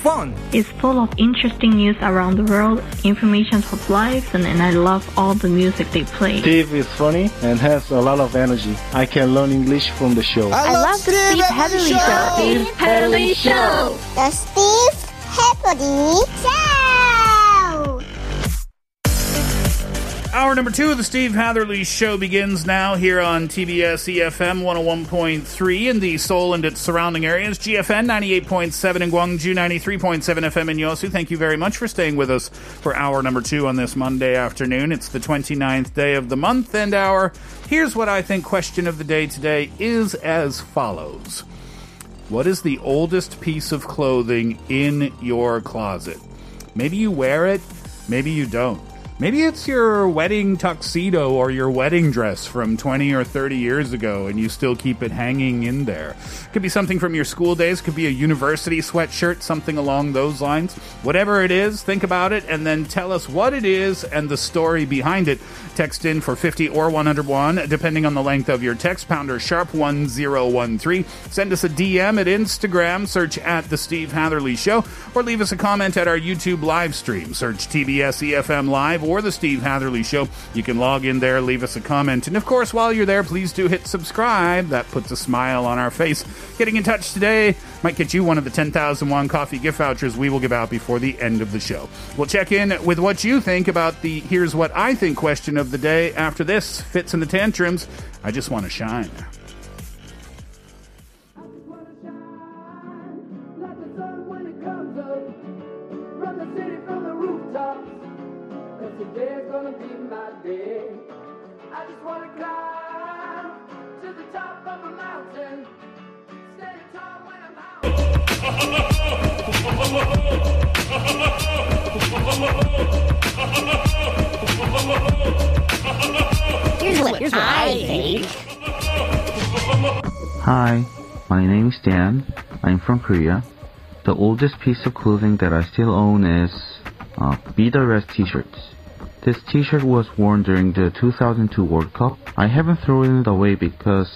fun. It's full of interesting news around the world, information of life, and, and I love all the music they play. Steve is funny and has a lot of energy. I can learn English from the show. I, love the Steve Hadley show. Steve Hadley Show! The Steve Hadley Show. Hour number two of the Steve Hatherly Show begins now here on TBS EFM 101.3 in the Seoul and its surrounding areas, GFN 98.7 in Gwangju, 93.7 FM in Yosu. Thank you very much for staying with us for hour number two on this Monday afternoon. It's the 29th day of the month, and hour. Here's What I Think question of the day today is as follows. What is the oldest piece of clothing in your closet? Maybe you wear it, maybe you don't. Maybe it's your wedding tuxedo or your wedding dress from 20 or 30 years ago and you still keep it hanging in there. Could be something from your school days, could be a university sweatshirt, something along those lines. Whatever it is, think about it and then tell us what it is and the story behind it. Text in for 50 or 101, depending on the length of your text, pounder sharp 1013. Send us a DM at Instagram, search at The Steve Hatherly Show, or leave us a comment at our YouTube live stream. Search TBS EFM Live or The Steve Hatherly Show. You can log in there, leave us a comment. And of course, while you're there, please do hit subscribe. That puts a smile on our face. Getting in touch today might get you one of the 10,000 won coffee gift vouchers we will give out before the end of the show. We'll check in with what you think about the Here's What I Think question of the day after this. Fits in the tantrums. I just want to shine. Hi, my name is Dan. I'm from Korea. The oldest piece of clothing that I still own is uh, Be the Reds t-shirts. This t-shirt was worn during the 2002 World Cup. I haven't thrown it away because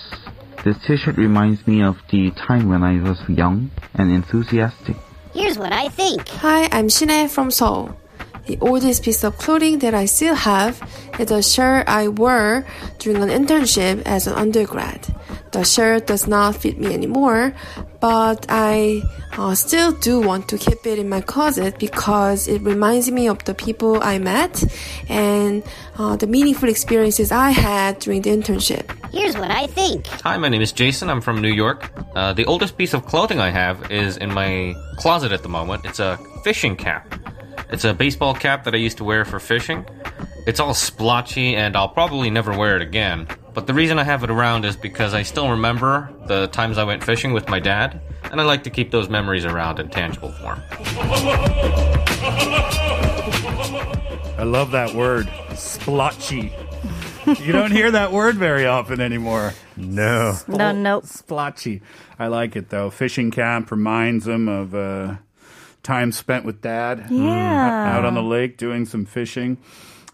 this t-shirt reminds me of the time when I was young and enthusiastic. Here's what I think. Hi, I'm Shine from Seoul. The oldest piece of clothing that I still have is a shirt I wore during an internship as an undergrad. The shirt does not fit me anymore, but I uh, still do want to keep it in my closet because it reminds me of the people I met and uh, the meaningful experiences I had during the internship. Here's what I think. Hi, my name is Jason. I'm from New York. Uh, the oldest piece of clothing I have is in my closet at the moment. It's a fishing cap. It's a baseball cap that I used to wear for fishing. It's all splotchy and I'll probably never wear it again. But the reason I have it around is because I still remember the times I went fishing with my dad, and I like to keep those memories around in tangible form. I love that word, splotchy. you don't hear that word very often anymore. No. No, nope. Splotchy. I like it though. Fishing camp reminds him of uh, time spent with dad. Yeah. Out on the lake doing some fishing.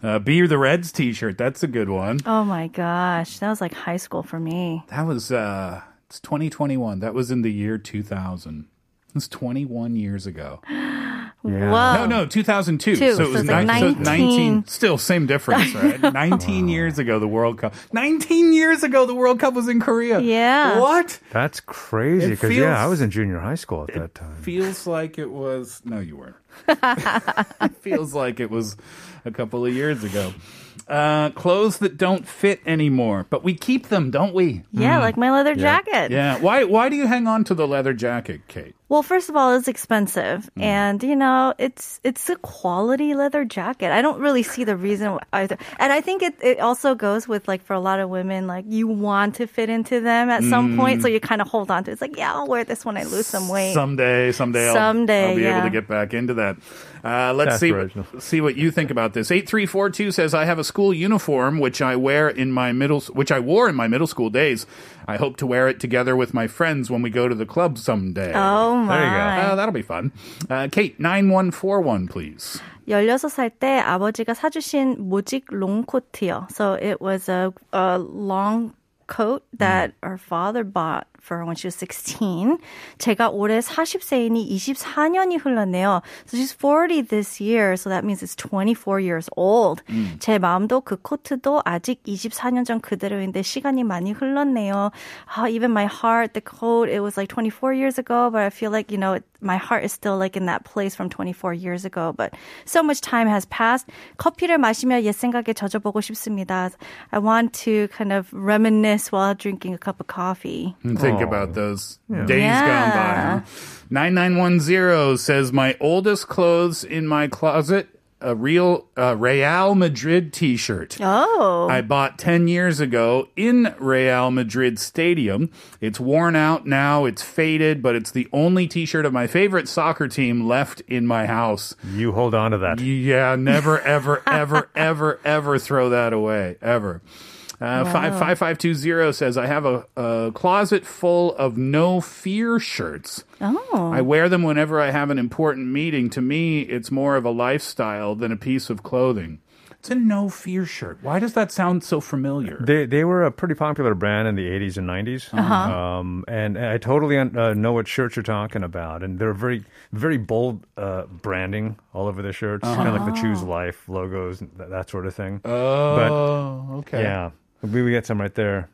Uh, Be the Reds t-shirt. That's a good one. Oh my gosh, that was like high school for me. That was uh it's 2021. That was in the year 2000. It was 21 years ago. Whoa. No, no, 2002. Two, So it was it's like nine- so 19. 19. Still same difference, right? 19 years ago the World Cup. 19 years ago the World Cup was in Korea. Yeah. What? That's crazy because yeah, I was in junior high school at that time. Feels like it was No, you weren't. it feels like it was a couple of years ago. Uh, clothes that don't fit anymore, but we keep them, don't we? Yeah, Mm. like my leather Yeah. jacket. Yeah. Why why do you hang on to the leather jacket, Kate? Well, first of all, it's expensive, Mm. and you know, it's it's a quality leather jacket. I don't really see the reason either, and I think it it also goes with like for a lot of women, like you want to fit into them at some point, Mm. so you kind of hold on to. it. It's like, yeah, I'll wear this when I lose some weight. Someday, someday, I'll, Someday, I'll be able to get back into that. Uh, let's see what, see what you think about this. Eight three four two says I have a school uniform which I wear in my middle which I wore in my middle school days. I hope to wear it together with my friends when we go to the club someday. Oh, There you go. my. Uh, that'll be fun. Uh, Kate nine one four one please. 16살 때 아버지가 사주신 모직 롱코트요. So it was a, a long coat that our father bought for her when she was 16. 제가 올해 40세이니 24년이 흘렀네요. So she's 40 this year, so that means it's 24 years old. 제 마음도 그 코트도 아직 24년 전 그대로인데 시간이 많이 흘렀네요. Ah, even my heart, the coat, it was like 24 years ago, but I feel like, you know, it, my heart is still like in that place from 24 years ago. But so much time has passed. 커피를 마시며 옛 생각에 젖어보고 싶습니다. I want to kind of reminisce while drinking a cup of coffee. And think Oh. about those Yeah. days gone by. Huh? 9910 says, My oldest clothes in my closet, a real uh, Real Madrid t shirt. Oh. I bought 10 years ago in Real Madrid Stadium. It's worn out now, it's faded, but it's the only t shirt of my favorite soccer team left in my house. You hold on to that. Yeah, never, ever, ever, ever, ever throw that away. Ever. Uh, Wow. five five five two zero says I have a, a closet full of no fear shirts. Oh. I wear them whenever I have an important meeting. To me, it's more of a lifestyle than a piece of clothing. It's a no fear shirt. Why does that sound so familiar? They they were a pretty popular brand in the 80s and 90s. Uh-huh. Um, and I totally uh, know what shirts you're talking about. And they're very very bold uh, branding all over the shirts, kind of like the Choose Life logos and that, that sort of thing. Oh, okay. Yeah, we, we get some right there.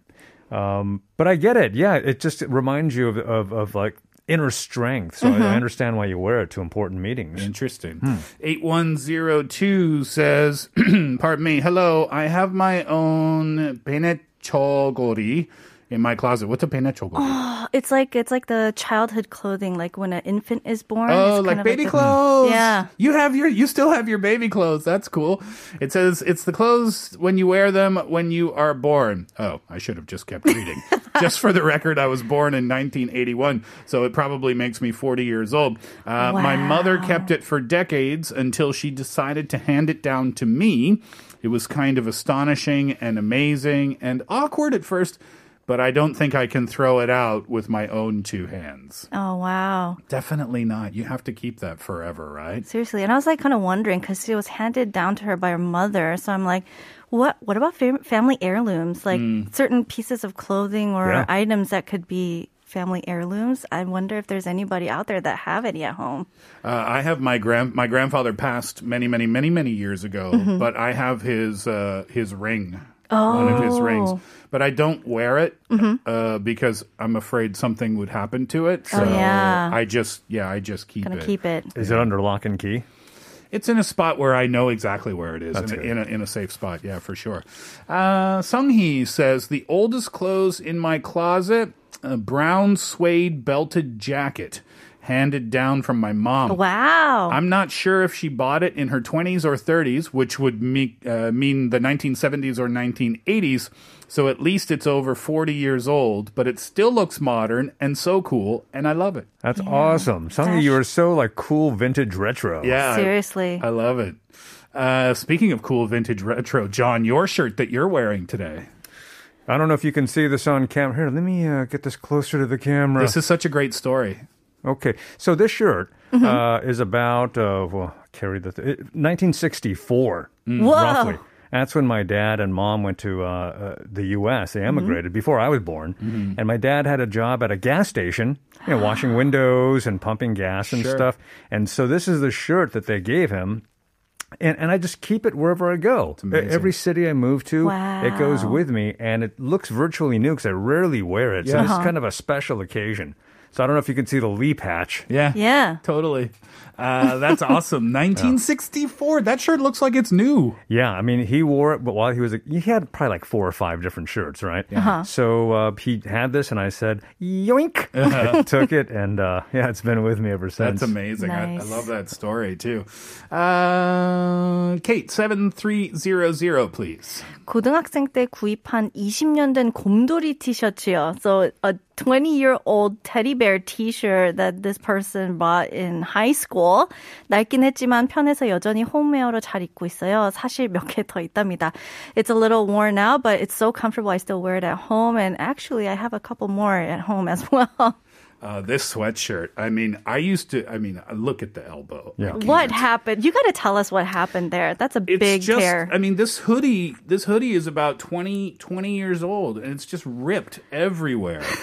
Um, but I get it. Yeah, it just reminds you of of, of like inner strength. So Mhm. I, I understand why you wear it to important meetings. Interesting. 8102 says, pardon me, hello, I have my own pene chogori in my closet. What's a pene chogori? Oh, it's like it's like the childhood clothing, like when an infant is born. Oh, It's like kind of baby the- clothes. Yeah. You have your you still have your baby clothes. That's cool. It says it's the clothes when you wear them when you are born. Oh, I should have just kept reading. just for the record, I was born in 1981, so it probably makes me 40 years old. Uh, My mother kept it for decades until she decided to hand it down to me. It was kind of astonishing and amazing and awkward at first, but I don't think I can throw it out with my own two hands. Oh wow. Definitely not. You have to keep that forever, right? Seriously, and I was like kind of wondering because it was handed down to her by her mother. So I'm like, what? What about fam- family heirlooms? Like Mm. certain pieces of clothing or Yeah. items that could be family heirlooms. I wonder if there's anybody out there that have any at home. Uh, I have my grand my grandfather passed many many many many years ago, Mhm. but I have his uh, his ring, one of his rings, Oh. but I don't wear it Mhm. uh, because I'm afraid something would happen to it. Oh, So yeah. I just yeah I just keep Gonna it. keep it. Is it under lock and key? It's in a spot where I know exactly where it is, in, a, in, a, in a safe spot. Yeah, for sure. Uh, Sung-hee says, the oldest clothes in my closet, a brown suede belted jacket handed down from my mom. Wow. I'm not sure if she bought it in her 20s or 30s, which would me, uh, mean the 1970s or 1980s. So at least it's over 40 years old, but it still looks modern and so cool, and I love it. That's awesome. Some of you are so like cool vintage retro. Yeah. I- Seriously. I, love it. Uh, speaking of cool vintage retro, John, your shirt that you're wearing today. I don't know if you can see this on camera. Here, let me uh, get this closer to the camera. This is such a great story. Okay, so this shirt Mm-hmm. uh, is about uh, well, carry the th- it- 1964, Whoa. roughly. That's when my dad and mom went to uh, uh, the U.S. They Mm-hmm. emigrated before I was born, and my dad had a job at a gas station, you know, washing windows and pumping gas and Sure. stuff. And so this is the shirt that they gave him. And, and I just keep it wherever I go. Every city I move to, it goes with me, and it looks virtually new because I rarely wear it. So Yeah. it's Uh-huh. kind of a special occasion. So I don't know if you can see the Lee patch. Yeah. Yeah. Totally. Uh, that's awesome. 1964. That shirt looks like it's new. Yeah, I mean, he wore it, but while he was, a, he had probably like four or five different shirts, right? Uh-huh. So uh, he had this, and I said, "Yoink!" I took it, and uh, yeah, it's been with me ever since. That's amazing. I, I Nice. love that story too. Uh, Kate, 7300, please. 고등학생 때 구입한 20년 된 곰돌이 티셔츠요. So a 20 year old teddy bear t-shirt that this person bought in high school. 낡긴 했지만 편해서 여전히 홈웨어로 잘 입고 있어요. 사실 몇 개 더 있답니다. It's a little worn out, but it's so comfortable. I still wear it at home. And actually, I have a couple more at home as well. Uh, this sweatshirt. I mean, I used to. I mean, look at the elbow. Yeah. What happened? You got to tell us what happened there. That's a It's big just, tear. I mean, this hoodie, this hoodie is about 20, 20 years old, and it's just ripped everywhere.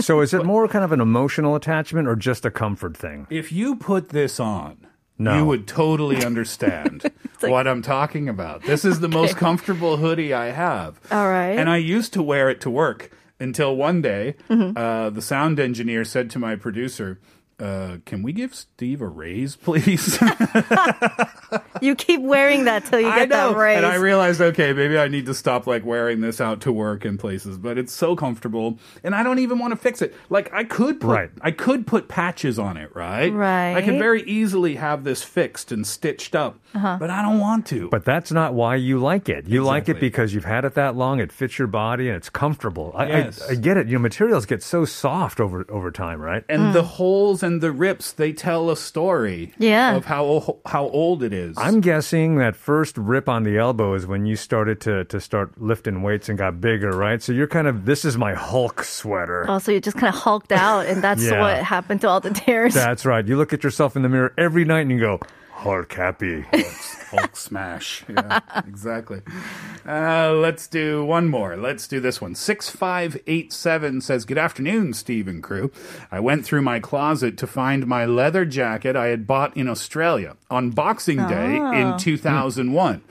So is it more kind of an emotional attachment or just a comfort thing? if you put this on, No. you would totally understand what I'm talking about. This is the most comfortable hoodie I have. All right. And I used to wear it to work until one day, Mm-hmm. uh, the sound engineer said to my producer, uh, can we give Steve a raise, please? you keep wearing that till you I get know. that raise. And I realized, okay, maybe I need to stop like wearing this out to work in places, but it's so comfortable and I don't even want to fix it. Like I could put, Right. I could put patches on it, right? Right. I could very easily have this fixed and stitched up, Uh-huh. but I don't want to. But that's not why you like it. You like it because you've had it that long, it fits your body, and it's comfortable. I, Yes. I, I get it. You know, materials get so soft over over time, right? and the holes and the rips, they tell a story Yeah. of how o- how old it is. I'm guessing that first rip on the elbow is when you started to, to start lifting weights and got bigger, right? So you're kind of, this is my Hulk sweater. Oh, so you just kind of hulked out, and that's Yeah. what happened to all the tears. That's right. You look at yourself in the mirror every night and you go, Hulk happy. Hulk smash. Yeah, exactly. Uh, let's do one more. Let's do this one. 6587 says, Good afternoon, Steve and crew. I went through my closet to find my leather jacket I had bought in Australia on Boxing Day in 2001.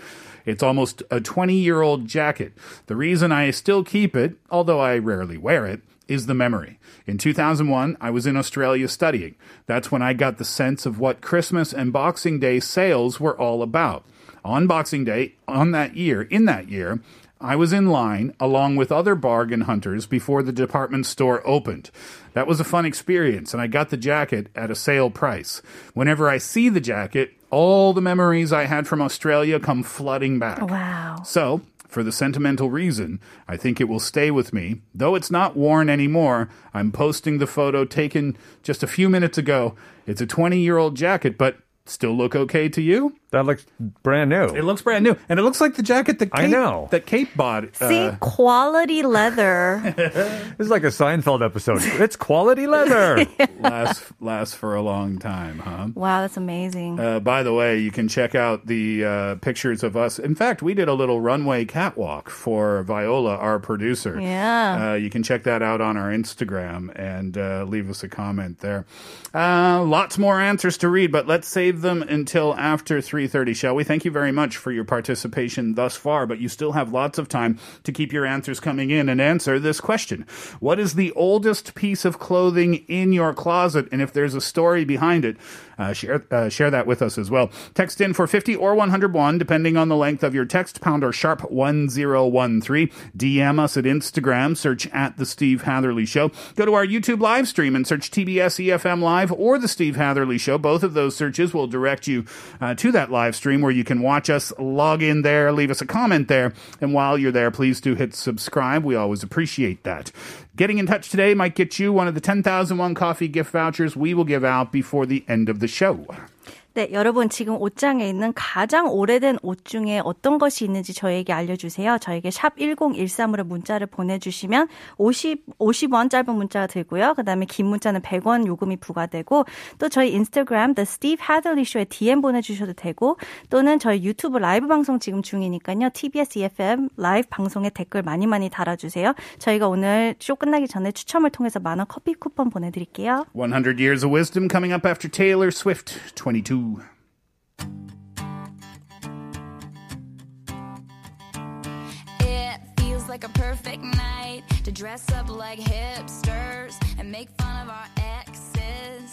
It's almost a 20 year old jacket. The reason I still keep it, although I rarely wear it, is the memory. In 2001, I was in Australia studying. That's when I got the sense of what Christmas and Boxing Day sales were all about. On Boxing Day, on that year, in that year, I was in line along with other bargain hunters before the department store opened. That was a fun experience, and I got the jacket at a sale price. Whenever I see the jacket, all the memories I had from Australia come flooding back. Wow. So, for the sentimental reason, I think it will stay with me. Though it's not worn anymore, I'm posting the photo taken just a few minutes ago. It's a 20 year old jacket, but still look okay to you? That looks brand new. It looks brand new. And it looks like the jacket that I know. that Kate bought. See, uh, quality leather. This is like a Seinfeld episode. It's quality leather. lasts, lasts for a long time, huh? wow, that's amazing. Uh, by the way, you can check out the uh, pictures of us. In fact, we did a little runway catwalk for Viola, our producer. Yeah. Uh, you can check that out on our Instagram and uh, leave us a comment there. Uh, lots more answers to read, but let's save them until after 3.30, shall we? Thank you very much for your participation thus far, but you still have lots of time to keep your answers coming in and answer this question. What is the oldest piece of clothing in your closet? And if there's a story behind it, uh, share uh, share that with us as well. Text in for 50 or 101, depending on the length of your text, pound or sharp 1013. DM us at Instagram, search at The Steve Hatherly Show. Go to our YouTube live stream and search TBS EFM Live or The Steve Hatherly Show. Both of those searches will direct you uh, to that live stream where you can watch us, log in there, leave us a comment there. And while you're there, please do hit subscribe. We always appreciate that. Getting in touch today might get you one of the 10,001 coffee gift vouchers we will give out before the end of the show. 네, 여러분 지금 옷장에 있는 가장 오래된 옷 중에 어떤 것이 있는지 저에게 알려주세요. 저에게 샵 1013으로 문자를 보내주시면 50, 50원 짧은 문자가 들고요. 그 다음에 긴 문자는 100원 요금이 부과되고 또 저희 인스타그램 The Steve Hadley Show에 DM 보내주셔도 되고 또는 저희 유튜브 라이브 방송 지금 중이니까요. TBS EFM 라이브 방송에 댓글 많이 많이 달아주세요. 저희가 오늘 쇼 끝나기 전에 추첨을 통해서 만원 커피 쿠폰 보내드릴게요. 100 Years of Wisdom coming up after Taylor Swift 22. It feels like a perfect night to dress up like hipsters and make fun of our exes.